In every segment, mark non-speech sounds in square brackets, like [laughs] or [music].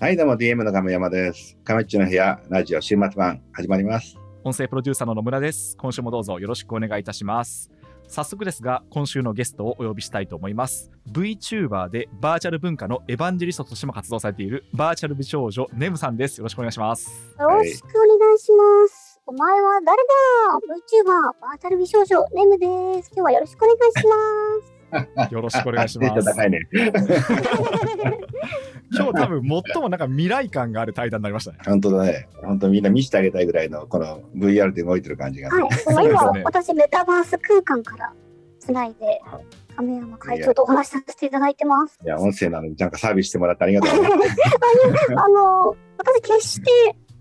はい、どうも DM の亀山です。亀っちの部屋、ラジオ週末版始まります。音声プロデューサーの野村です。今週もどうぞよろしくお願いいたします。早速ですが、今週のゲストをお呼びしたいと思います。VTuber でバーチャル文化のエヴァンジェリストとしても活動されているバーチャル美少女ネムさんです。よろしくお願いします。よろしくお願いします。お前は誰だ ?VTuber バーチャル美少女ネムです。今日はよろしくお願いします。[laughs] よろしくお願いします。[laughs] [laughs] 今日多分最もなんか未来感がある対談になりましたね。本当だね。本当みんな見せてあげたいぐらいのこの VR で動いてる感じが、ね。はい。今、ね私メタバース空間からつないで、亀山会長とお話しさせていただいてます。いや、音声なのになんかサービスしてもらってありがとう、[laughs] ね。あの、私決して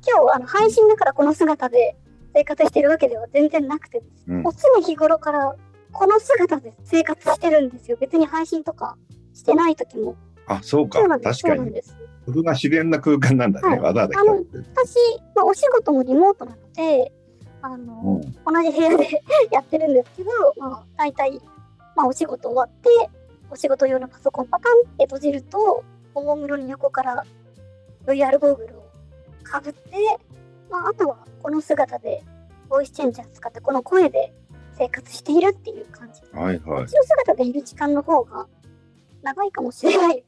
今日あの配信だからこの姿で生活してるわけでは全然なくて、うんもう常日頃からこの姿で生活してるんですよ。別に配信とかしてない時も。あ、そうか。確かに。そ。ここが自然な空間なんだね。はいわざわざ。私、まあ、お仕事もリモートなので、あの、うん同じ部屋で [laughs] やってるんですけど、まあ、大体、まあ、お仕事終わって、お仕事用のパソコンパカンって閉じると、おもむろに横から VR ゴーグルをかぶって、まあ、あとはこの姿で、ボイスチェンジャー使って、この声で生活しているっていう感じ。はいはいこっ。ちの姿でいる時間の方が長いかもしれない。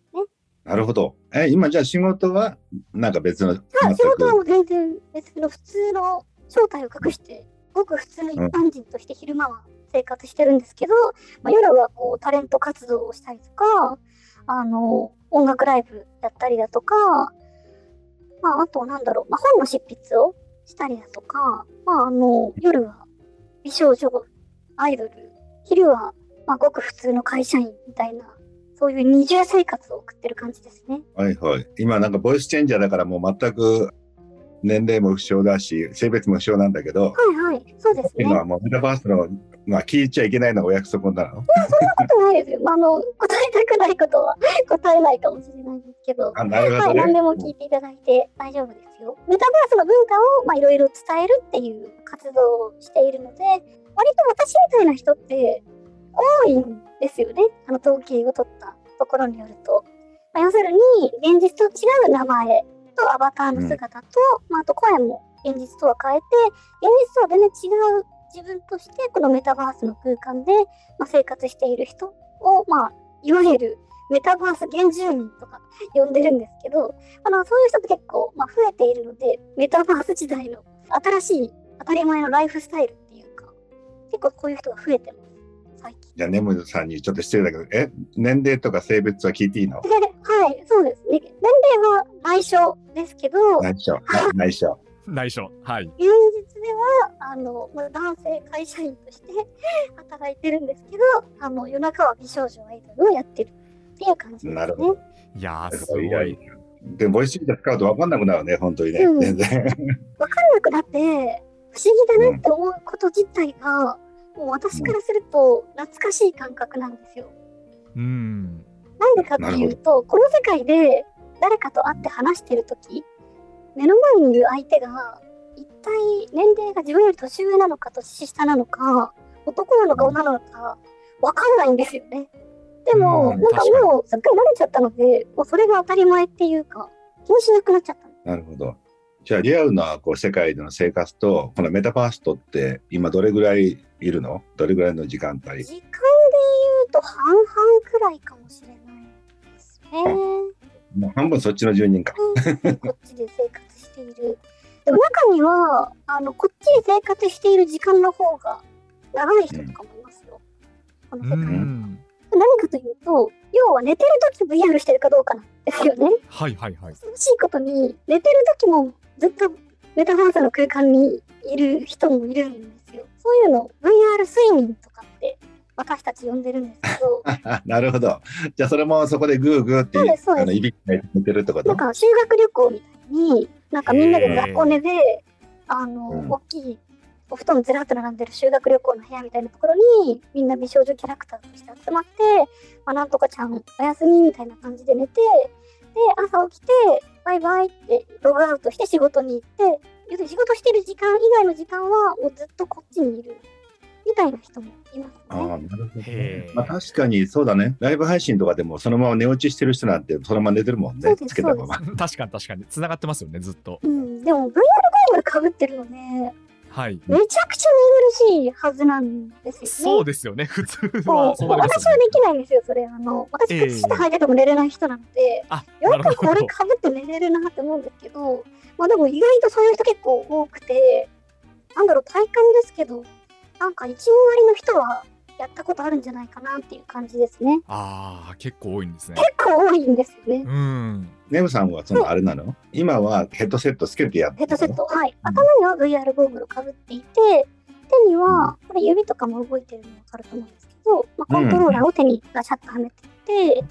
なるほど。え、今じゃあ仕事はなんか別の。はい、仕事はもう全然別の普通の正体を隠して、ごく普通の一般人として昼間は生活してるんですけど、まあ、夜はこうタレント活動をしたりとか、あの、音楽ライブやったりだとか、まあ、あとなんだろう、まあ、本の執筆をしたりだとか、まあ、あの、夜は美少女、アイドル、昼は、まあ、ごく普通の会社員みたいな、そういう二重生活を送ってる感じですね。はいはい。今なんかボイスチェンジャーだからもう全く年齢も不詳だし、性別も不詳なんだけど、はいはい、そうですね。今はもうメタバースの、まあ聞いちゃいけないのがお約束なの。ことないですよ。あの、答えたくないことは [laughs] 答えないかもしれないですけど、あ、なるはい、ほどね。何でも聞いていただいて大丈夫ですよ。メタバースの文化をまあいろいろ伝えるっていう活動をしているので、割と私みたいな人って多いんですよね。あの統計を取ったところによると。まあ、要するに、現実と違う名前とアバターの姿と、まあ、あと声も現実とは変えて、現実とは全然違う自分として、このメタバースの空間で、まあ、生活している人を、まあ、いわゆるメタバース原住民とか呼んでるんですけど、あのそういう人って結構、まあ、増えているので、メタバース時代の新しい当たり前のライフスタイルっていうか、結構こういう人が増えてます、最近。じゃあ、ネムさんにちょっと失礼だけど、え、年齢とか性別は聞いていいの？ではい、そうですね。年齢は内緒ですけど、現内緒。な内緒。内緒。はい。実では、あの、まあ男性会社員として働いてるんですけど、あの、夜中は美少女アイドルをやってるっていう感じですね。なるほいやー、すごい。いやいやでも、ボイスチェンジャー使うと分かんなくなるね、本当にね。うん全然。わかんなくなって、不思議だなって思うこと自体が、もう私からすると懐かしい感覚なんですよ。うん。なんでかっていうと、この世界で誰かと会って話してるとき、目の前にいる相手が、一体年齢が自分より年上なのか年下なのか、男なのか女なのか、わかんないんですよね。でも、うんなんかもうすっかり慣れちゃったので、もうそれが当たり前っていうか、気にしなくなっちゃった。なるほど。じゃあ、リアルなこう世界での生活と、このメタバースとって、今どれぐらいいるの？どれぐらいの時間帯？時間で言うと半々くらいかもしれないですね。もう半分そっちの住人か。こっちで生活している。でも中にはあのこっちで生活している時間の方が長い人とかもいますよ。このう世界。ん。何かというと、要は寝てる時 VR してるかどうかなんですよね。はいはいはい。恐ろしいことに、寝てる時もずっとメタバースの空間にいる人もいるんですよ。そういうの VR 睡眠とかって私たち呼んでるんですけど、[laughs] なるほど。じゃあ、それもそこでグーグーってそうですそうですあのいびきが寝てるってこと？なんか修学旅行みたいに、なんかみんなで雑魚寝で、あの、うん大きいお布団ずらっと並んでる修学旅行の部屋みたいなところに、みんな美少女キャラクターとして集まって、まあ、なんとかちゃんおやすみみたいな感じで寝て、で、朝起きて、バイバイってログアウトして仕事に行って、要するに仕事してる時間以外の時間はもうずっとこっちにいるみたいな人もいますああ、ね。なるほど。ねまあ確かにそうだね。ライブ配信とかでもそのまま寝落ちしてる人なんてそのまま寝てるもんねそう。ですつけたまま。確かに確かに繋がってますよねずっとうん、でも VR ゴーグルかぶってるので、はい。めちゃくちゃ寝苦しいはずなんですよね。そうですよね。普通はね。私はできないんですよ、それ。あの私、え。え靴下履いてても寝れない人なので、あよなるほどくこれかぶって寝れるなって思うんですけど、まあでも意外とそういう人結構多くて、なんだろう、体感ですけど、なんか1、2割の人はやったことあるんじゃないかなっていう感じですね。ああ結構多いんですね結構多いんですよね。うんネムさんはそのあれなの？今はヘッドセットつけてやってヘッドセット。ト、はい。頭には VR ゴーグルをかぶっていて、手には、これ指とかも動いてるの分かると思うんですけど、まあ、コントローラーを手にガチャッとはめていて、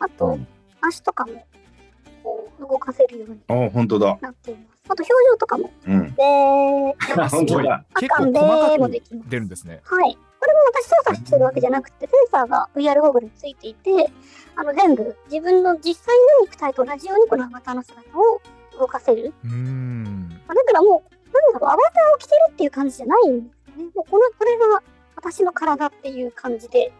あと、足とかもこう動かせるようにああ、本当だ。なっています。あと表情とかも、うん。でー、[laughs] あすごい本当だ。結構あかんで細かくできます。出るんですねはい。これも私操作してるわけじゃなくて、センサーが VR ゴーグルについていて、あの全部自分の実際の肉体と同じようにこのアバターの姿を動かせる。うーんまあだからもう、なんだろう、アバターを着てるっていう感じじゃないんですよね。もうこの、これが私の体っていう感じで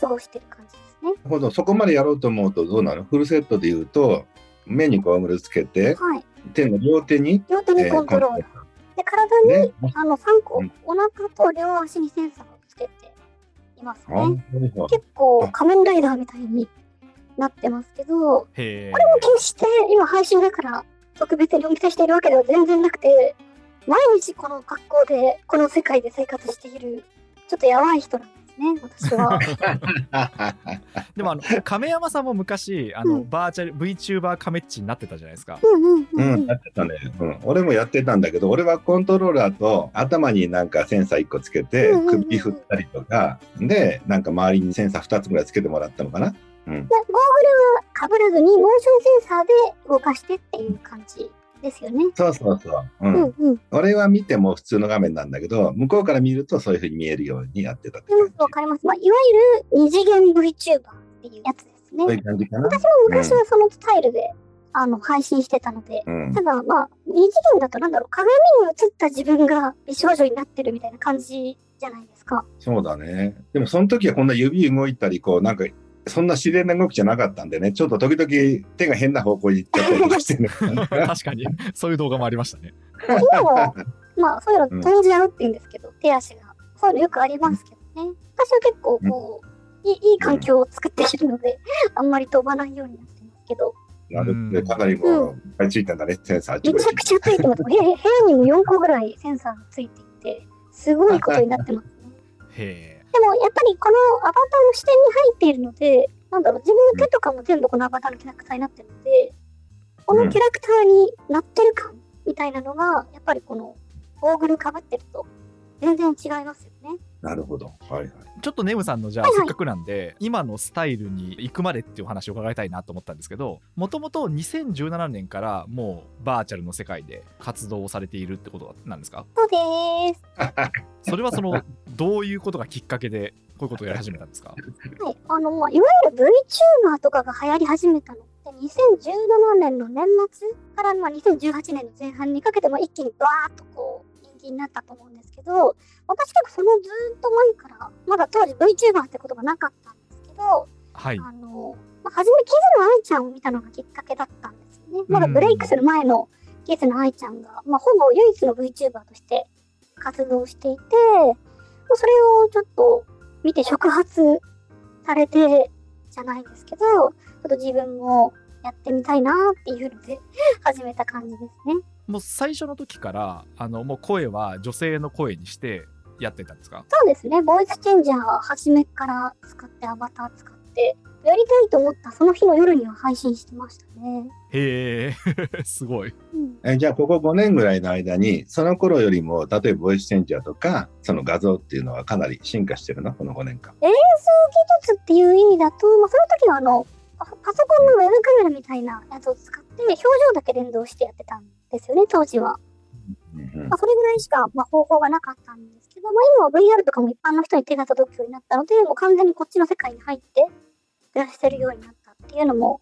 過ごしてる感じですね。なるほど。そこまでやろうと思うとどうなの？フルセットで言うと、目にゴーグルつけて、はい。手の両手に、両手にコントローラー。で、体に、ね。あの、3個、うんお腹と両足にセンサーをつけていますあね。あ結構仮面ライダーみたいになってますけど、これも決して今配信だから特別にお見せしているわけでは全然なくて、毎日この格好でこの世界で生活している、ちょっとやばい人なんですね、私は。[laughs] でもあの亀山さんも昔あの、うんバーチャル VTuber カメッチになってたじゃないですかうんうんううんん、うん。やってたね、うん。俺もやってたんだけど、俺はコントローラーと頭になんかセンサー1個つけてうんうんうん首振ったりとか、で、なんか周りにセンサー2つぐらいつけてもらったのかな。うん。でゴーグルはかぶらずにモーションセンサーで動かしてっていう感じですよね。そうそうそう。う。うんんうん。俺は見ても普通の画面なんだけど、向こうから見るとそういう風に見えるようにやってたって感じ。わかります。まあ、いわゆる二次元 VTuber っていうやつですね。そういう感じかな。私も昔はそのスタイルで、あの配信してたので、うんた。だまあ、二次元だとなんだろう、鏡に映った自分が美少女になってるみたいな感じじゃないですか。そうだね。でもその時はこんな指動いたり、こうなんか、そんな自然な動きじゃなかったんでね、ちょっと時々手が変な方向に行っちゃったりとかしてね。[laughs] 確かにそういう動画もありましたね今も、まあ、そういうの飛んじゃうって言うんですけど、手足が。そういうのよくありますけどね。私は結構こう、いいいい環境を作っているので、あんまり飛ばないようになってますけど、なるほど。かなりもう、いっぱいついてんだね、センサーめちゃくちゃついてます。部屋部屋にも4個ぐらいセンサーがついていて、すごいことになってますね。[laughs] へえでもやっぱりこのアバターの視点に入っているので、なんだろう、自分の手とかも全部このアバターのキャラクターになってるので、このキャラクターになってる感みたいなのが、やっぱりこのゴーグルかぶってると全然違いますよね。なるほど。はいはい。ちょっとネムさんのじゃあせっかくなんで今のスタイルに行くまでっていうお話を伺いたいなと思ったんですけどもともと2017年からもうバーチャルの世界で活動をされているってことなんですか？そうです。[laughs] それはそのどういうことがきっかけでこういうことをやり始めたんですか？はい。あの、まあ、いわゆる VTuber とかが流行り始めたのって、2017年の年末から、まあ、2018年の前半にかけて、まあ、一気にバーッとこう、人気になったと思うんですけど、私結構そのずーっと前から、まだ当時 VTuber ってことがなかったんですけど、はいあの、まあ、初めキズの愛ちゃんを見たのがきっかけだったんですよね。まだブレイクする前のキズの愛ちゃんが、まあ、ほぼ唯一の VTuber として活動していて、まあそれをちょっと見て触発されてじゃないんですけど、ちょっと自分もやってみたいなっていうので始めた感じですね。もう最初の時からあのもう声は女性の声にしてやってたんですか？そうですね、ボイスチェンジャー初めから使ってアバター使って、やりたいと思ったその日の夜には配信してましたね。へえ。[laughs] すごい。うん。えじゃあ、ここ5年ぐらいの間に、その頃よりも、例えばボイスチェンジャーとか、その画像っていうのはかなり進化してるの？この5年間。映像技術っていう意味だと、まあ、その時はあのパパソコンのウェブカメラみたいなやつを使って表情だけ連動してやってたんですよね、当時は。まあ、それぐらいしか、まあ、方法がなかったんですけど、まあ、今は VR とかも一般の人に手が届くようになったので、もう完全にこっちの世界に入って暮らしてるようになったっていうのも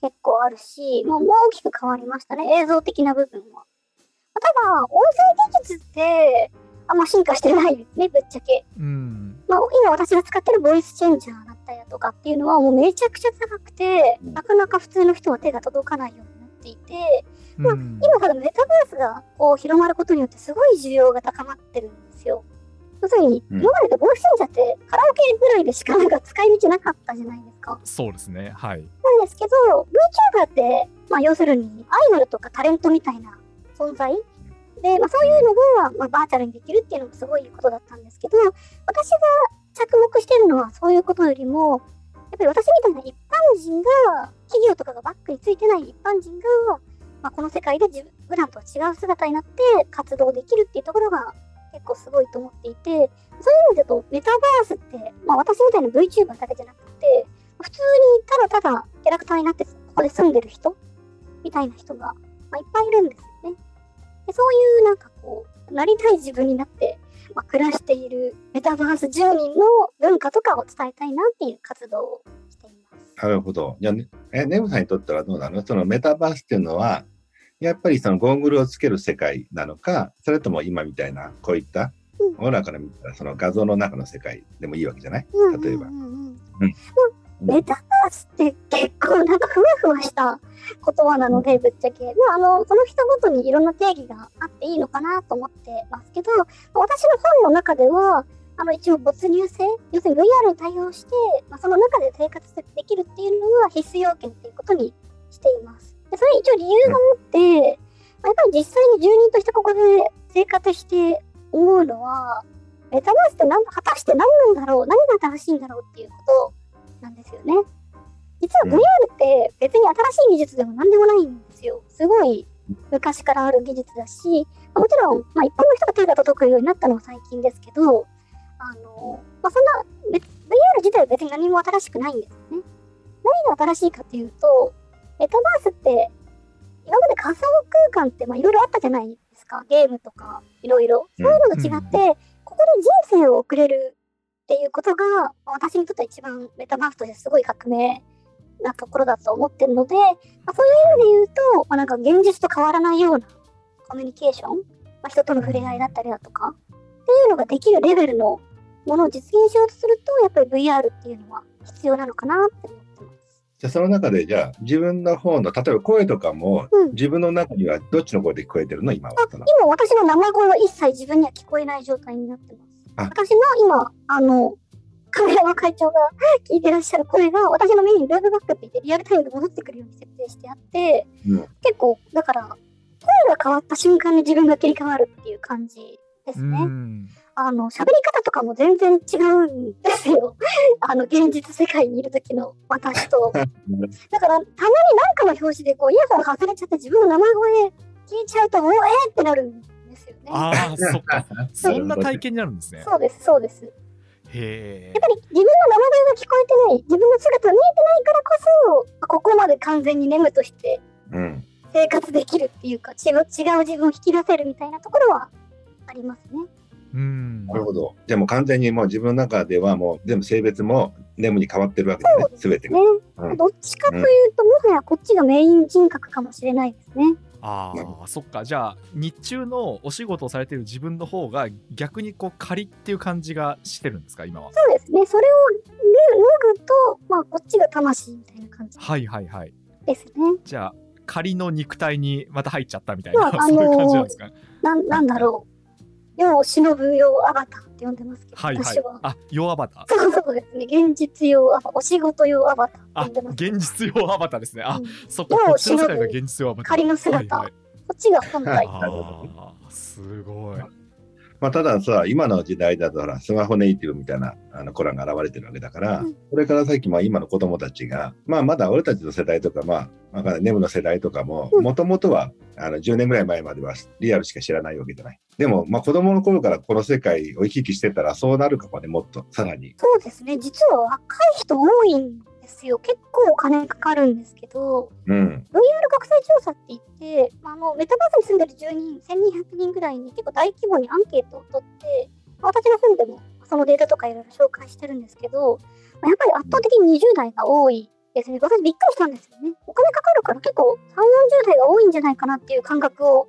結構あるし、もうもう大きく変わりましたね、映像的な部分は。まあただ、音声技術って、あんま進化してないですね、ぶっちゃけ。うん。まあ、今私が使ってるボイスチェンジャーだったりだとかっていうのはもうめちゃくちゃ高くて、うんなかなか普通の人は手が届かないようになっていて、まあうん今からメタバースがこう広まることによってすごい需要が高まってるんですよ。要するに、うん今まででボイスンジャーってカラオケぐらいでしかなんか使い道なかったじゃないですか。そうですね。はい。なんですけど、VTuber って、まあ要するにアイドルとかタレントみたいな存在で、まあそういうのが、まあ、バーチャルにできるっていうのもすごいことだったんですけど、私が着目してるのはそういうことよりも、やっぱり私みたいな一般人が、企業とかがバックについてない一般人が、まあ、この世界で自分普段とは違う姿になって活動できるっていうところが結構すごいと思っていて、そういう意味だとメタバースって、まあ私みたいな VTuber だけじゃなくて、普通にただただキャラクターになってここで住んでる人みたいな人が、まあ、いっぱいいるんですよね。でそういうなんかこう、なりたい自分になって、まあ、暮らしているメタバース10人の文化とかを伝えたいなっていう活動をしています。なるほど。じゃあ、ね、え、ネムさんにとってはどうなの？そのメタバースっていうのは、やっぱりそのゴーグルをつける世界なのか、それとも今みたいな、こういった、うん。俺らから見たらその画像の中の世界でもいいわけじゃない？例えば。メタバースって結構なんかふわふわした言葉なので、ぶっちゃけ、まあ、あのその人ごとにいろんな定義があっていいのかなと思ってますけど、まあ私の本の中では、あの一応没入性、要するに VR に対応して、まあ、その中で生活できるっていうのは必須要件っていうことにしています。でそれ一応理由があって、まあやっぱり実際に住人としてここで生活して思うのは、メタバースって何果たして何なんだろう、何が新しいんだろうっていうことなんですよね。実はうん VR って別に新しい技術でも何でもないんですよ。すごい昔からある技術だし、まあもちろん、まあ、一般の人が手が届くようになったのは最近ですけど、あのまあ、そんな別 VR 自体は別に何も新しくないんですよね。何が新しいかっていうと、メタバースって今まで仮想空間ってまあいろいろあったじゃないですか。ゲームとかいろいろ。そういうのと違って、ここで人生を送れるっていうことが、まあ私にとっては一番メタバースとしてすごい革命なところだと思ってるので、まあ、そういう意味で言うと、まあ、なんか現実と変わらないようなコミュニケーション、まあ、人との触れ合いだったりだとか、っていうのができるレベルのものを実現しようとすると、やっぱり VR っていうのは必要なのかなって思。じゃあその中で、じゃあ自分の方の、例えば声とかも、うん。自分の中にはどっちの声で聞こえてるの？今は今私の生声は一切自分には聞こえない状態になってます。あ。私の今、あの、カメラの会長が [laughs] 聞いてらっしゃる声が私の耳にループバックって言ってリアルタイムで戻ってくるように設定してあって、うん。結構、だから、声が変わった瞬間に自分が切り替わるっていう感じですうね。ん。あの、喋り方とかも全然違うんですよ。[laughs] あの、現実世界にいる時の私と。だから、たまになんかの表紙でこう、イヤホン外れちゃって自分の生声聞いちゃうと、もうえーってなるんですよね。ああ、そっか。そんな体験になるんですね。そうです、そうです。やっへえ。ぱり自分の生声が聞こえてない、自分の姿が見えてないからこそ、ここまで完全にネムとしてうん。生活できるっていうか、違う違う自分を引き出せるみたいなところはありますね。うんな。るほど。でも完全にもう自分の中ではもう全部性別もネムに変わってるわけだね。すべてがね。うんどっちかというと、もはやこっちがメイン人格かもしれないですね。ああ、そっか。じゃあ、日中のお仕事をされてる自分の方が逆にこう仮っていう感じがしてるんですか、今は？そうですね。それを脱ぐと、まあ、こっちが魂みたいな感じはいはいはい。ですね。じゃあ、仮の肉体にまた入っちゃったみたいな、まああ [laughs] そういう感じなんですか？なんなんだろう。世を忍ぶ用アバターって呼んでますけど、はいはい私は。。あ、弱アバター。そうそうですね。現実用アバお仕事用アバターあ、呼んでます。現実用アバターですね。あ、うんそっか、世をこっちの世界が現実用アバター。仮の姿はいはいこっちが本体。すごい。まあ、たださ、今の時代だとほら、スマホネイティブみたいなあのコランが現れてるわけだから、うんこれから先、まあ、今の子供たちが、まあ、まだ俺たちの世代とか、まあ、わかんないネムの世代とかも、うんもともとはあの10年ぐらい前まではリアルしか知らないわけじゃない。でも、まあ、子供の頃からこの世界を行き来してたら、そうなるかもね、もっと、さらに。そうですね。実は若い人多いんですよ。結構お金かかるんですけど、うん。VR 国際調査って言って、あのメタバースに住んでる住人、1200人ぐらいに結構大規模にアンケートを取って、私の本でもそのデータとかいろいろ紹介してるんですけど、まあやっぱり圧倒的に20代が多いですね。私びっくりしたんですよね。お金かかるから結構3、40代が多いんじゃないかなっていう感覚を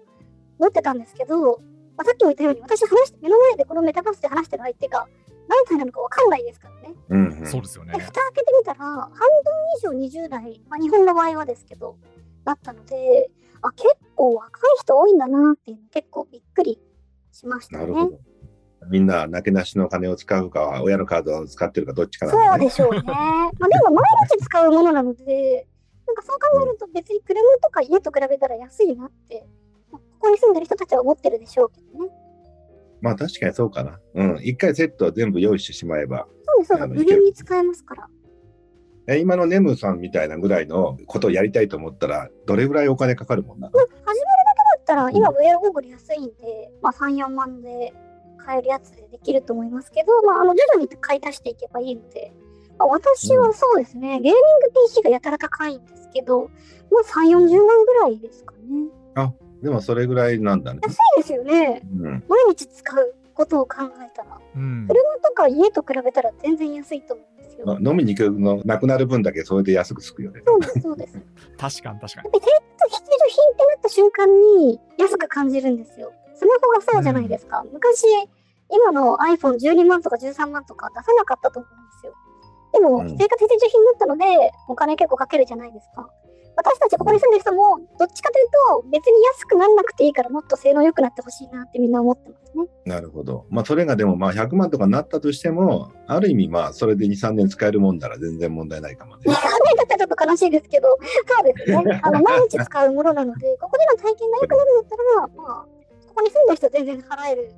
持ってたんですけど、まあ、さっきも言ったように、私話して、目の前でこのメタバースで話してる相手が何歳なのかわかんないですからね。うんうんそうですよねで、蓋開けてみたら、半分以上20代、まあ、日本の場合はですけど、だったので、あ、結構若い人多いんだなっていうの結構びっくりしましたね。なるほど。みんな、なけなしの金を使うかは、親のカードを使ってるかどっちかなんそう。でしょうね。[laughs] まあでも毎日使うものなので、なんかそう考えると別に車とか家と比べたら安いなって、まあここに住んでる人たちは思ってるでしょうけどね。まあ確かにそうかな。うん。一回セットを全部用意してしまえば、そうです、そう無限に使えますから。え今のネムさんみたいなぐらいのことをやりたいと思ったら、どれぐらいお金かかるもんなの？まあ、始めるだけだったら、今 VR ゴーグル安いんで、まあ3、4万で買えるやつでできると思いますけど、まああの徐々に買い足していけばいいので、まあ、私はそうですね、ゲーミング PC がやたら高いんですけど、まあ3、40万ぐらいですかね。でもそれぐらいなんだね。安いですよね。うん。毎日使うことを考えたら。うん車とか家と比べたら全然安いと思うんですよ。まあ飲みに行くのなくなる分だけそれで安くつくよね。そうです、そうです。[laughs] 確かに確かにぱり生活必需品ってなった瞬間に安く感じるんですよ。スマホがそうじゃないですか。昔、今の iPhone12 万とか13万とか出さなかったと思うんですよ。でも、うん生活必需品だったので、お金結構かけるじゃないですか。私たちここに住んでる人も、どっちかというと、別に安くならなくていいからもっと性能良くなってほしいなってみんな思ってますね。なるほど。まあそれがでもまあ100万とかなったとしても、ある意味まあそれで2、3年使えるもんなら全然問題ないかもね。考え方ちょっと悲しいですけど、そうですね。[laughs] あの毎日使うものなので、ここでの体験が良くなるんだったら、まあ、ここに住んでる人は全然払える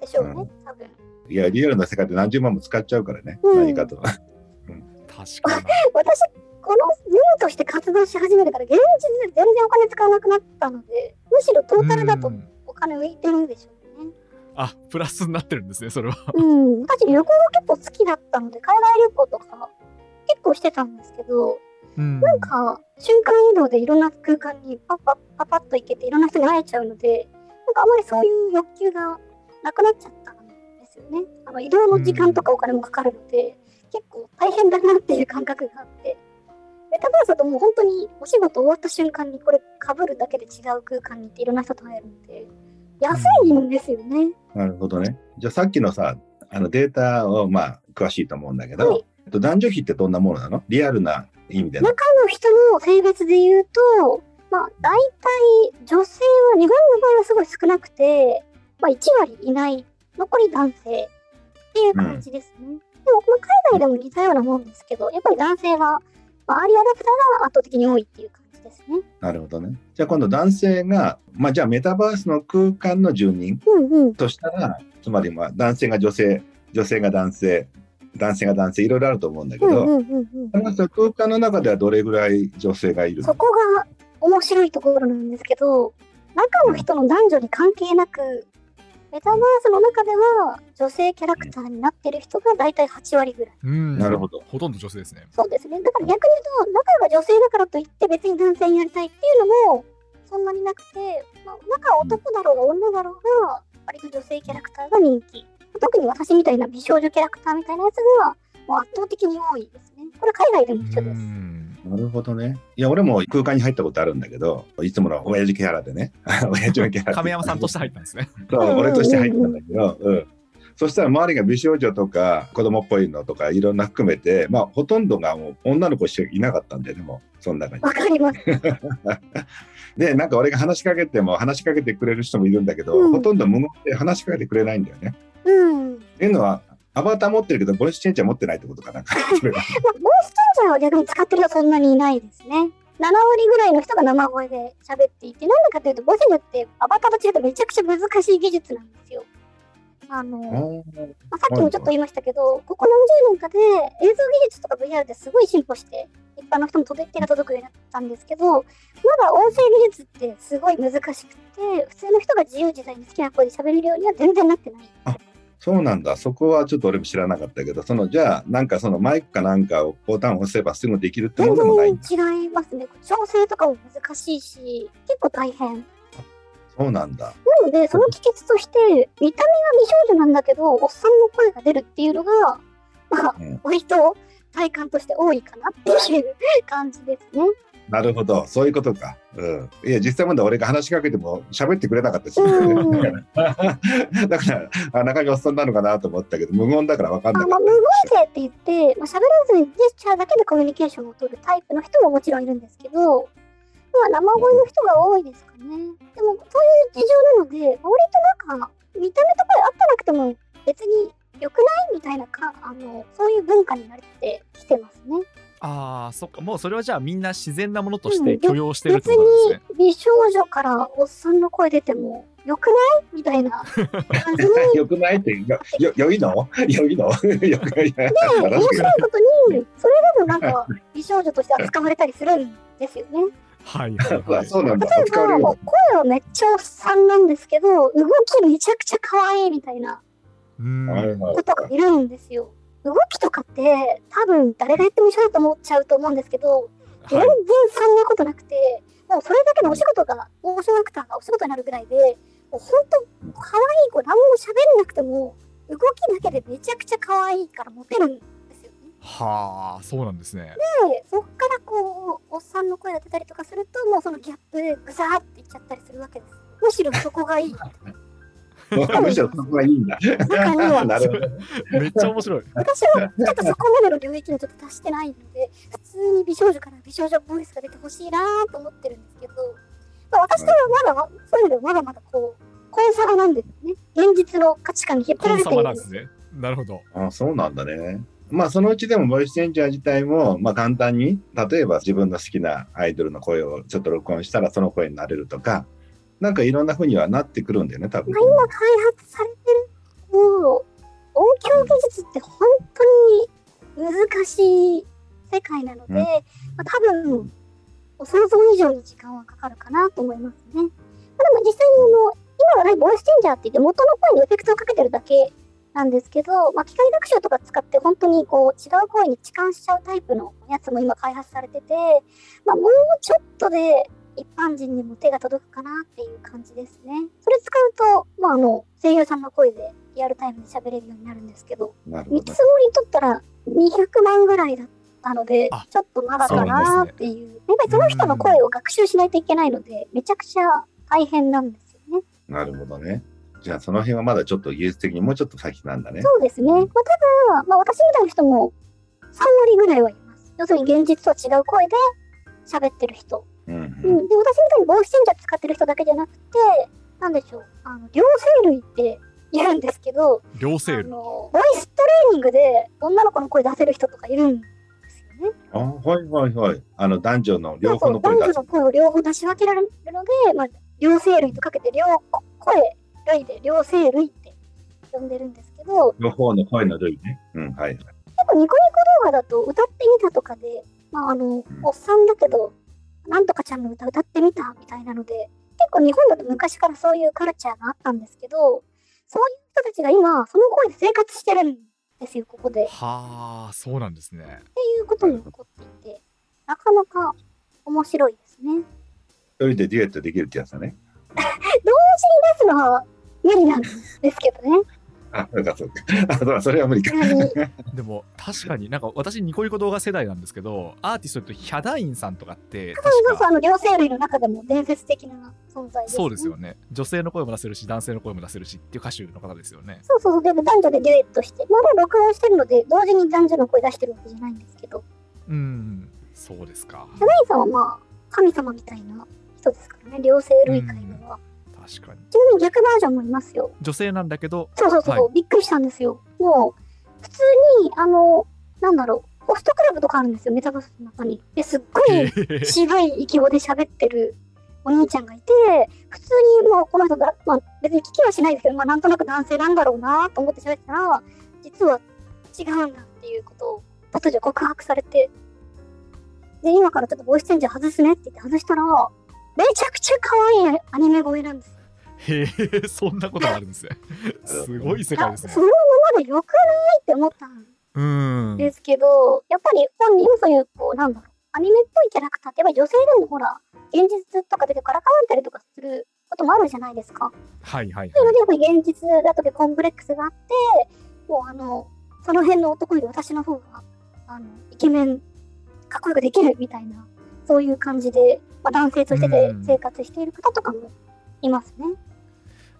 でしょうね、うん多分。いや、リアルな世界で何十万も使っちゃうからね。うん何かと。確かに [laughs] 私、このネムとして活動し始めてから、現実で全然お金使わなくなったので、むしろトータルだとうんお金浮いてるでしょうね。あプラスになってるんですねそれはうん、私旅行が結構好きだったので、海外旅行とか結構してたんですけど、うんなんか瞬間移動でいろんな空間にパッパッパパッと行けていろんな人に会えちゃうので、なんかあまりそういう欲求がなくなっちゃったんですよね。あの移動の時間とかお金もかかるので、結構大変だなっていう感覚があって。メタバースだともう本当にお仕事終わった瞬間にこれ被るだけで違う空間に行っていろんな人と会えるので、安いんですよね。なるほどね。じゃあさっきのさ、あのデータをまあ詳しいと思うんだけど、はいえっと男女比ってどんなものなの？リアルな意味での？中の人の性別で言うと、まあ、大体女性は日本の場合はすごい少なくて、まあ、1割いない、残り男性っていう感じですね。でも、まあ、海外でも似たようなもんですけど、やっぱり男性は、まあ、アーリーアダプターが圧倒的に多いっていう感じですね。なるほどね。じゃあ今度男性が、まあじゃあメタバースの空間の住人うんうん。としたら、つまりまあ男性が女性、女性が男性、男性が男性、いろいろあると思うんだけど、うんうんうんうん、空間の中ではどれぐらい女性がいるの？そこが面白いところなんですけど、中の人の男女に関係なく、メタバースの中では女性キャラクターになってる人が大体8割ぐらい。うんなるほどほとんど女性ですねそうですね。だから逆に言うと、中が女性だからといって別に男性になりたいっていうのもそんなになくて、まあ、中は男だろうが女だろうが、割と女性キャラクターが人気。特に私みたいな美少女キャラクターみたいなやつがもう圧倒的に多いですね。これ海外でも一緒うです。んなるほどね。いや、俺も空間に入ったことあるんだけど、いつもの親父キャラでね。[laughs] 親父のキャラで。亀山さんとして入ったんですねそう、俺として入ったんだけど、[laughs] うん。そしたら周りが美少女とか子供っぽいのとかいろんな含めて、まあほとんどがもう女の子しかいなかったんだよね、もう、その中に。わかります。[laughs] で、なんか俺が話しかけても話しかけてくれる人もいるんだけど、うんほとんど無言で話しかけてくれないんだよね。うん。っていうのは、アバター持ってるけど、ボイスチェンジャー持ってないってことかな。[laughs] ボイスチェンジャーは逆に使ってる人はそんなにいないですね。7割ぐらいの人が生声で喋っていて、なんでかというと、ボイスチェンジャーってアバターと違ってめちゃくちゃ難しい技術なんですよ。あの、まあ、さっきもちょっと言いましたけど、ここ何十年かで映像技術とか VR ってすごい進歩して、一般の人も届手が届くようになったんですけど、まだ音声技術ってすごい難しくて、普通の人が自由自在に好きな声で喋れるようには全然なってない。そうなんだ。そこはちょっと俺も知らなかったけど、その、じゃあ、なんかそのマイクかなんかをボタンを押せばすぐできるっても全のでもない？んだ。然違いますね。調整とかも難しいし、結構大変。そうなんだ。なので、その帰結として、見た目は美少女なんだけど、おっさんの声が出るっていうのが、まあうん、割と体感として多いかなっていう感じですね。なるほど、そういうことか。うん。いや、実際問題俺が話しかけても喋ってくれなかったし、うん [laughs] だから、あ中身おっさんなのかなと思ったけど、無言だから分かんなあまあ、無言性って言って、まあ、喋らずにジェスチャーだけでコミュニケーションを取るタイプの人ももちろんいるんですけど、まあ、生声の人が多いですかね。でも、そういう事情なので、割となんか、見た目とかあったなくても別に良くないみたいなか、あの、そういう文化になってきてますね。ああそっかもうそれはじゃあみんな自然なものとしてうん許容してるっ別てことなんですね、に美少女からおっさんの声出ても良くない？みたいな感じにた。[laughs] よくないって、よ、よ、良いの？良いのよくない。いや面白いことに、それでもなんか美少女として扱われたりするんですよね。はいはいはいそうなんだ。例えば、声はめっちゃおっさんなんですけど、動きめちゃくちゃ可愛いみたいなことがいるんですよ。動きとかって多分誰がやっても一緒だと思っちゃうと思うんですけど、全然はいそんなことなくて、もうそれだけのお仕事が、モーションアクターがお仕事になるぐらいで、もう本当、可愛い子、何も喋んなくても、動きだけでめちゃくちゃ可愛いからモテるんですよね。はあそうなんですねで、そっからこう、おっさんの声が出たりとかすると、もうそのギャップでぐさーっていっちゃったりするわけです。むしろそこがいい。[laughs] [laughs] むしろそこがいいんだ。[laughs] なるほど。めっちゃ面白い私はちょっとそこまでの領域にちょっと達してないので、普通に美少女から美少女ボイスが出てほしいなと思ってるんですけど、まあ、私とはまだ、そういうのでまだまだこう、コンサバなんですよね。現実の価値観に引っ張られているんでバなんですすねなるほどあそうなんだね。まあそのうちでもボイスチェンジャー自体もまあ簡単に例えば自分の好きなアイドルの声をちょっと録音したらその声になれるとかなんかいろんな風にはなってくるんだよね多分まあ、。今開発されてるもう音響技術って本当に難しい世界なので、うんまあ、多分お想像以上に時間はかかるかなと思いますね。まあ、でも実際にあの今はねボイスチェンジャーって言って元の声にエフェクトをかけてるだけなんですけど、まあ、機械学習とか使って本当にこう違う声に置換しちゃうタイプのやつも今開発されてて、まあ、もうちょっとで一般人にも手が届くかなっていう感じですね。それ使うと、まあ、あの声優さんの声でリアルタイムで喋れるようになるんですけど、ど見積もり取ったら200万ぐらいだったのであ、ちょっとまだかなっていう。やっぱりその人の声を学習しないといけないので、めちゃくちゃ大変なんですよね。なるほどね。じゃあその辺はまだちょっと技術的にもうちょっと先なんだね。そうですね。まあ、ただ、まあ、私みたいな人も3割ぐらいはいます。要するに現実とは違う声で喋ってる人。うんで、私みたいにボイスチェンジャー使ってる人だけじゃなくて、なんでしょう、あの両生類って言うんですけど、あ両セールのボイストレーニングで女の子の声出せる人とかいるんですよね。あはいはいはい。あの男女の両方の声。男女の声を両方出し分けられるので、まあ、両生類とかけて両声類で両生類って呼んでるんですけど、両方の声の類ね。うんはい。結構ニコニコ動画だと歌ってみたとかで、まあ、あの、おっさんだけど、なんとかちゃんの歌歌ってみたみたいなので、結構日本だと昔からそういうカルチャーがあったんですけど、そういう人たちが今、その声で生活してるんですよ、ここで。っはあそうなんですねていうことも起こっていて、なかなか面白いですね。一人でデュエットできるってやつだね。[laughs] 同時に出すのは無理なんですけどね。あ、そうかそうか。あそれは無理か。[laughs] でも確かになんか私ニコニコ動画世代なんですけどアーティストで言うとヒャダインさんとかって確かそうそうあの両生類の中でも伝説的な存在です、ね。そうですよね女性の声も出せるし男性の声も出せるしっていう歌手の方ですよねそうそうそう、でも男女でデュエットして、まだ録音してるので、同時に男女の声出してるわけじゃないんですけど、うんそうですかヒャダインさんはまあ、神様みたいな人ですからね、両生類界では。確かにちなみに逆バージョンもいますよ。女性なんだけどそうそうそう、はびっくりしたんですよ。もう、普通に、あの、なんだろう、ホストクラブとかあるんですよ、メタバースの中に。ですっごい渋い息声で喋ってるお兄ちゃんがいて、普通にもうこの人だ、まあ別に聞きはしないですけど、まあなんとなく男性なんだろうなと思って喋ってたら、実は違うんだっていうことを突如告白されて、で、今からちょっとボイスチェンジ外すねって言って外したら、めちゃくちゃ可愛いアニメ声なんですよ。へえそんなことがあるんですね。すごい世界ですね。あそのままで良くないって思ったんうんですけど、やっぱり本人もそういう、こう、なんだろう、アニメっぽいキャラクターって、やっぱり女性でもほら、現実とか出てからかわったりとかすることもあるじゃないですか。はいはいはい。ので、やっぱり現実だとでコンプレックスがあって、もうあの、その辺の男より私の方が、あのイケメンかっこよくできるみたいなそういう感じで、まあ、男性としてで生活している方とかもいますね。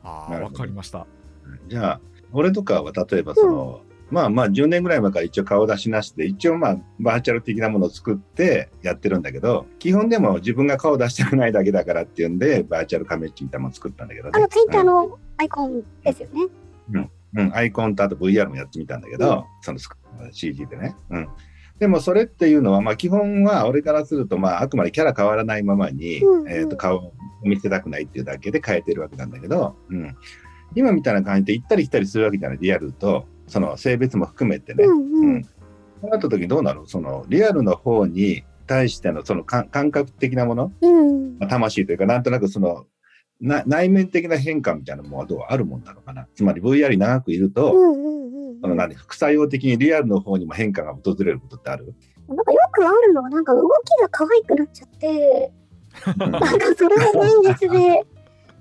ああ、わかりました。じゃあ、俺とかは例えばその、まあまあ10年ぐらい前から一応顔出しなしで、一応まあバーチャル的なものを作ってやってるんだけど、基本でも自分が顔出したくないだけだからっていうんで、バーチャルカメッチみたいなのを作ったんだけどね。あのツイッターのアイコンですよね。うん、うん、アイコンとあと VR もやってみたんだけど、そのスク CG でね。うん。でもそれっていうのは、まあ基本は俺からすると、まああくまでキャラ変わらないままに、うんうんえっ、と顔を見せたくないっていうだけで変えてるわけなんだけど、うん。今みたいな感じで行ったり来たりするわけじゃない、リアルと、その性別も含めてね。うんううんん。そうなった時どうなる？そのリアルの方に対してのその感感覚的なもの、うんまあ魂というか、なんとなくその、な内面的な変化みたいなものはどう？あるもんなのかな？つまり VR に長くいると、うんうんうん。その何副作用的にリアルの方にも変化が訪れることってある？なんかよくあるのは、なんか動きが可愛くなっちゃって、なんかそれが現実で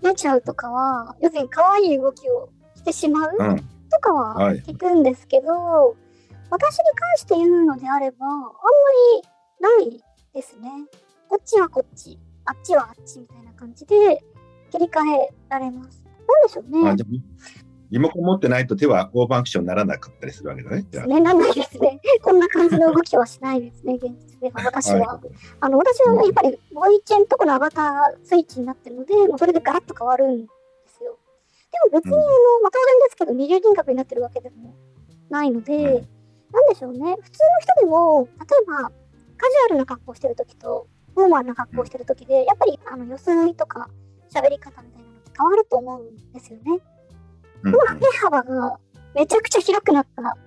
出ちゃうとかは、要するに可愛い動きをしてしまううん。とかははい聞くんですけど、私に関して言うのであれば、あんまりないですね。こっちはこっち、あっちはあっちみたいな感じで切り替えられます。なんでしょうね。リモコン持ってないと手はオーバーアクションにならなかったりするわけだね。ね、なんないですね。こんな感じの動きはしないですね、現実では。私は。はいあの、私はやっぱり、ボイチェンとこのアバタースイッチになってるので、もうそれでガラッと変わるんですよ。でも別に、あの、まあ、当然ですけど、二重人格になってるわけでもないので、うんなんでしょうね。普通の人でも、例えば、カジュアルな格好をしてるときと、フォーマルな格好をしてるときで、やっぱり、あの、装いとか、喋り方みたいなのって変わると思うんですよね。うん今、手幅がめちゃくちゃ広くなった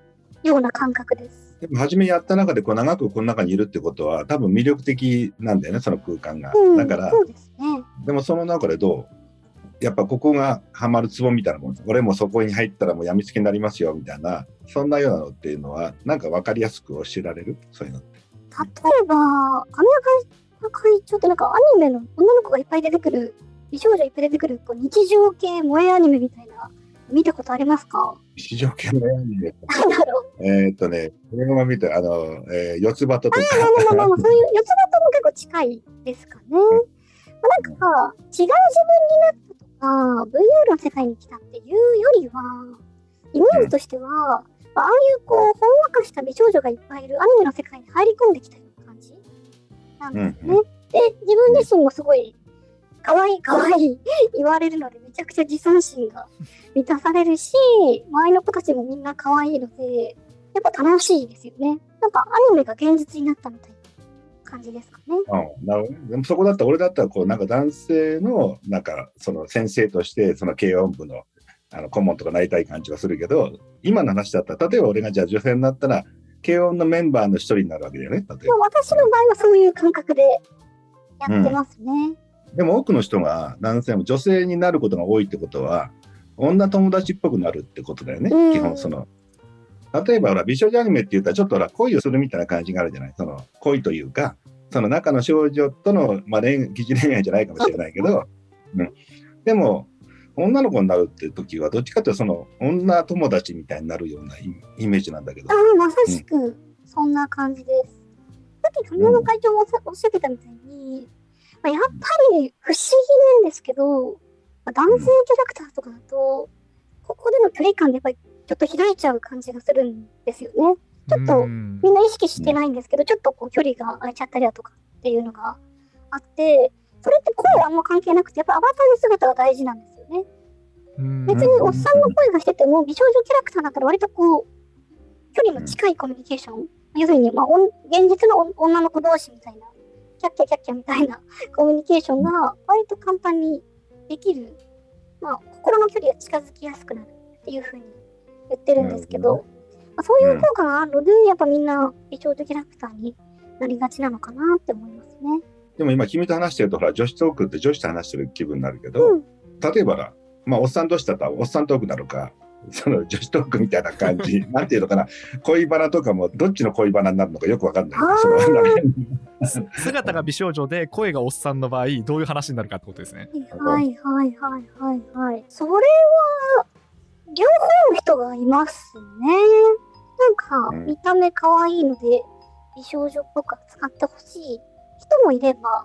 ような感覚です。でも初めやった中でこう長くこの中にいるってことは多分魅力的なんだよね、その空間が。うん、だから、そうですね。でもその中でどう？やっぱここがハマるツボみたいなもん俺もそこに入ったらもうやみつきになりますよみたいなそんなようなのっていうのはなんか分かりやすく教えられる？そういうのって。例えば、神谷会長ってなんかアニメの女の子がいっぱい出てくる、美少女いっぱい出てくるこう日常系萌えアニメみたいな、見たことありますか？市場系のアニメなん。えーっとね、これも見て、あの、えー、四つ葉ととか、まあまあまあまあ、そういう四つ葉とも結構近いですかね。まあ、なんか、違う自分になったとか、VR の世界に来たっていうよりは、イメージとしては、まあああいうこう、ほんわかした美少女がいっぱいいるアニメの世界に入り込んできたような感じなんですよね。うん。で、自分自身もすごい、可愛い可愛い言われるので、めちゃくちゃ自尊心が満たされるし、周りの子たちもみんな可愛いので、やっぱ楽しいですよね。なんかアニメが現実になったみたいな感じですかね。うん、なるほどねでもそこだったら俺だったらこうなんか男性のなんかその先生としてその軽音部のあの顧問とかなりたい感じはするけど今の話だったら例えば俺がじゃあ女性になったら軽音のメンバーの一人になるわけだよね例えでも私の場合はそういう感覚でやってますね。ばでも多くの人が男性も女性になることが多いってことは女友達っぽくなるってことだよね、うん。基本その。例えばほら美少女アニメって言ったらちょっとほら恋をするみたいな感じがあるじゃないその恋というかその中の少女との、まあ、恋疑似恋愛じゃないかもしれないけど、うん、でも女の子になるって時はどっちかというとその女友達みたいになるようなイイメージなんだけど。ああ、まさしくそんな感じです。さっき神山会長もさおっしゃってたみたいに、まあ、やっぱり不思議なんですけど、まあ、男性キャラクターとかだと、ここでの距離感でやっぱりちょっと開いちゃう感じがするんですよね。ちょっとうんみんな意識してないんですけど、ちょっとこう距離が空いちゃったりだとかっていうのがあって、それって声あんま関係なくて、やっぱアバターの姿が大事なんですよね。うん別におっさんの声がしてても、美少女キャラクターだったら割とこう、距離の近いコミュニケーション、要するに、まあ、現実のお女の子同士みたいな、キャッキャキャッキャみたいなコミュニケーションが割と簡単にできる、まあ、心の距離が近づきやすくなるっていうふうに言ってるんですけど、まあ、そういう効果があるので、やっぱみんな美少女キャラクターになりがちなのかなって思いますね。でも今君と話してるとほら女子トークって女子と話してる気分になるけど、うん例えばまあおっさん同士だったらおっさんトークなのかその女子トークみたいな感じ [laughs] なんていうのかな恋バナとかもどっちの恋バナになるのかよくわかんない [laughs] 姿が美少女で声がおっさんの場合どういう話になるかってことですね。はいはいはいはいはい。それは、両方の人がいますね。なんか、うん見た目可愛いので、美少女っぽく使ってほしい人もいれば、まあ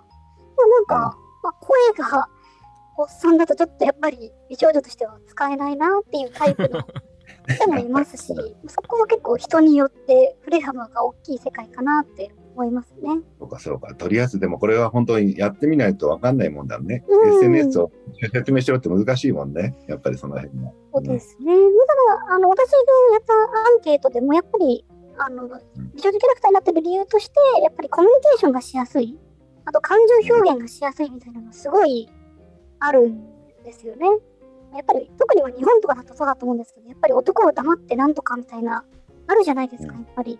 なんか、まあ、声がおっさんだとちょっとやっぱり美少女としては使えないなっていうタイプの人もいますし、[laughs] そこは結構人によって振れ幅が大きい世界かなって思いますね。そうかそうか。とりあえずでもこれは本当にやってみないと分かんないもんだね。うん SNS を説明しろって難しいもんね。やっぱりその辺も。そうですね。ただ、あの、私がやったアンケートでも、やっぱり、あの、美少女キャラクターになってる理由として、やっぱりコミュニケーションがしやすい、あと感情表現がしやすいみたいなのがすごいあるんですよね。やっぱり、特には日本とかだとそうだと思うんですけど、やっぱり男を黙ってなんとかみたいな、あるじゃないですか、うんやっぱり。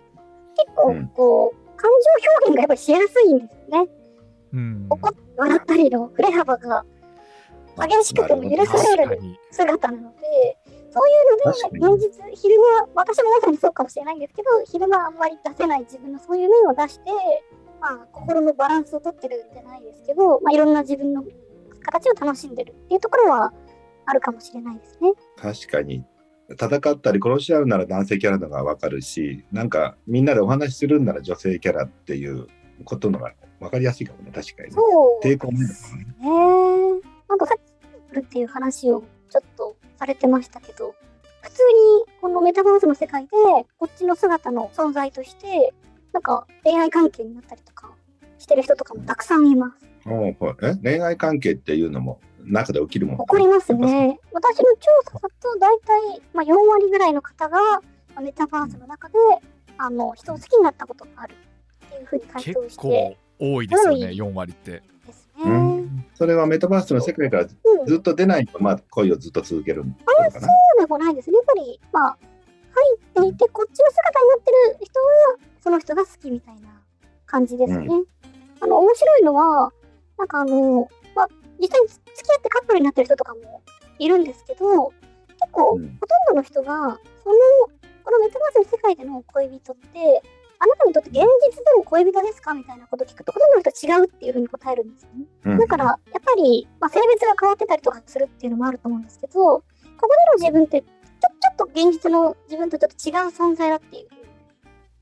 結構うん、こう、感情表現がやっぱりしやすいんですよね。うん怒って笑ったりの振れ幅が激しくても許される姿なので、そういうので、現実、昼間、私もまさにそうかもしれないんですけど、昼間あんまり出せない自分のそういう面を出して、まあ、心のバランスをとってるんじゃないですけど、まあ、いろんな自分の形を楽しんでるっていうところはあるかもしれないですね。確かに。戦ったり殺し合うなら男性キャラのが分かるし、なんかみんなでお話しするんなら女性キャラっていうことのが分かりやすいかもね、確かにね。そう抵抗もね。ね。なんかさっきっていう話をちょっとされてましたけど、普通にこのメタバースの世界で、こっちの姿の存在として、なんか恋愛関係になったりとかしてる人とかもたくさんいます。おうはいえ恋愛関係っていうのも中で起きるもん起こりますね。私の調査だと大体、まあ、4割ぐらいの方がまあメタバースの中であの人を好きになったことがあるっていうふうに回結答して構多いですよね多い4割ってですうね。ん。それはメタバースの世界からずっと出ないと、まあ、恋をずっと続けるのかな。そうでもないですね。やっぱり、まあ、入っていて、こっちの姿になってる人は、その人が好きみたいな感じですね。うあの、面白いのは、なんかあの、まあ、実際に付き合ってカップルになってる人とかもいるんですけど、結構、うんほとんどの人が、その、このメタバースの世界での恋人って、あなたにとって現実でも恋人ですかみたいなことを聞くと、ほとんどの人は違うっていうふうに答えるんですよね。うんだから、やっぱり、まあ、性別が変わってたりとかするっていうのもあると思うんですけど、ここでの自分って、ちょちょっと現実の自分とちょっと違う存在だっていう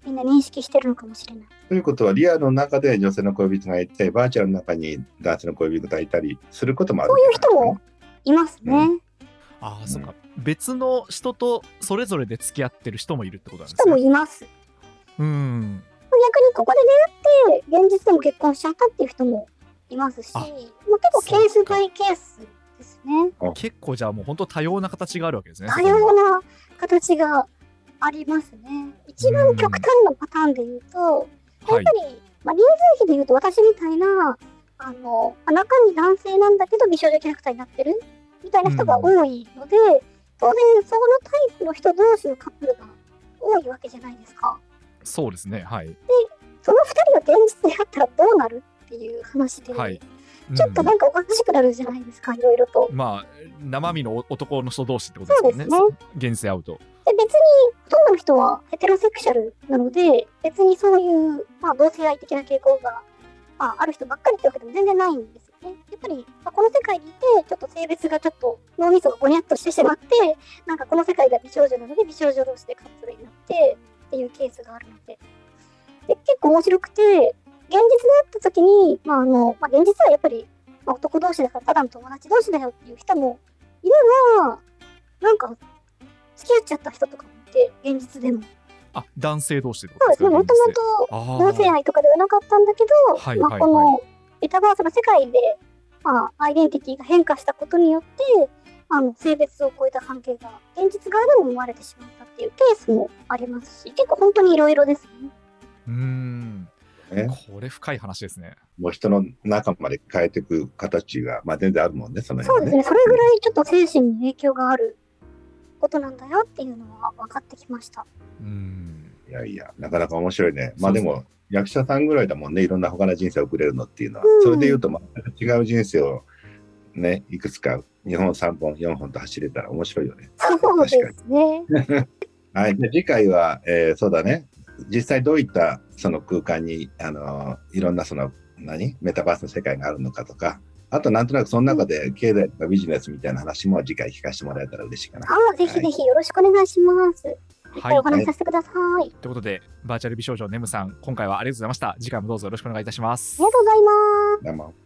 みんな認識してるのかもしれない。ということは、リアルの中で女性の恋人がいて、バーチャルの中に男性の恋人がいたりすることもあるそういう人もいますね。ああ、そっか別の人とそれぞれで付き合ってる人もいるってことなんです人もねいます。うん逆にここで出会って、現実でも結婚しちゃったっていう人もいますし、あまあ、結構ケースバイケースですね。結構じゃあもう本当多様な形があるわけですね多様な形がありますね。一番極端なパターンで言うと、はい。やっぱり、まあ、人数比で言うと私みたいな、あの、まあ中身男性なんだけど美少女キャラクターになってるみたいな人が多いので、当然そのタイプの人同士のカップルが多いわけじゃないですか。そうですね。はい。その二人が現実であったらどうなるっていう話で、はい。ちょっとなんかおかしくなるじゃないですか、いろいろと。う。んまあ生身の男の人同士ってことですね。そうです現実で会うと。で別にほとんどの人はヘテロセクシャルなので別にそういう、まあ、同性愛的な傾向が、まあ、ある人ばっかりってわけでも全然ないんですよね。やっぱり、まあ、この世界にいてちょっと性別がちょっと脳みそがごにゃっとしてしまってなんかこの世界が美少女なので美少女同士でカップルになってっていうケースがあるのでで結構面白くて現実で会った時に、まああのまあ、現実はやっぱり、まあ、男同士だからただの友達同士だよっていう人もいればなんかき合っちゃった人とかもいて現実でも。あ男性同士ってそうことですね、です。かもともと同性愛とかではなかったんだけど、まあ、はいはい。このメタバースの世界で、まあ、アイデンティティが変化したことによって、あの性別を超えた関係が現実側でも生まれてしまったっていうケースもありますし、結構本当にいろいろですね。うーん。ね。これ深い話ですね。もう人の中まで変えていく形が、まあ、全然あるもんね、そのね。そうですね、それぐらいちょっと精神に影響があることなんだよっていうのは分かってきました。うーんいやいや、なかなか面白いね。まあでも、役者さんぐらいだもんね、いろんな他の人生を送れるのっていうのは。うんそれで言うと、また違う人生をね、いくつか、2本、3本、4本と走れたら面白いよね。そうですね。[laughs] はい。で次回は、えーそうだね。実際どういったその空間に、あのーいろんなその、何？メタバースの世界があるのかとか、あとなんとなくその中で経済とかビジネスみたいな話も次回聞かせてもらえたら嬉しいかな。ああ、ぜひぜひよろしくお願いします。いっぱいお話しさせてください。ということで、バーチャル美少女ネムさん、今回はありがとうございました。次回もどうぞよろしくお願いいたしますあり。がとうございます。どうも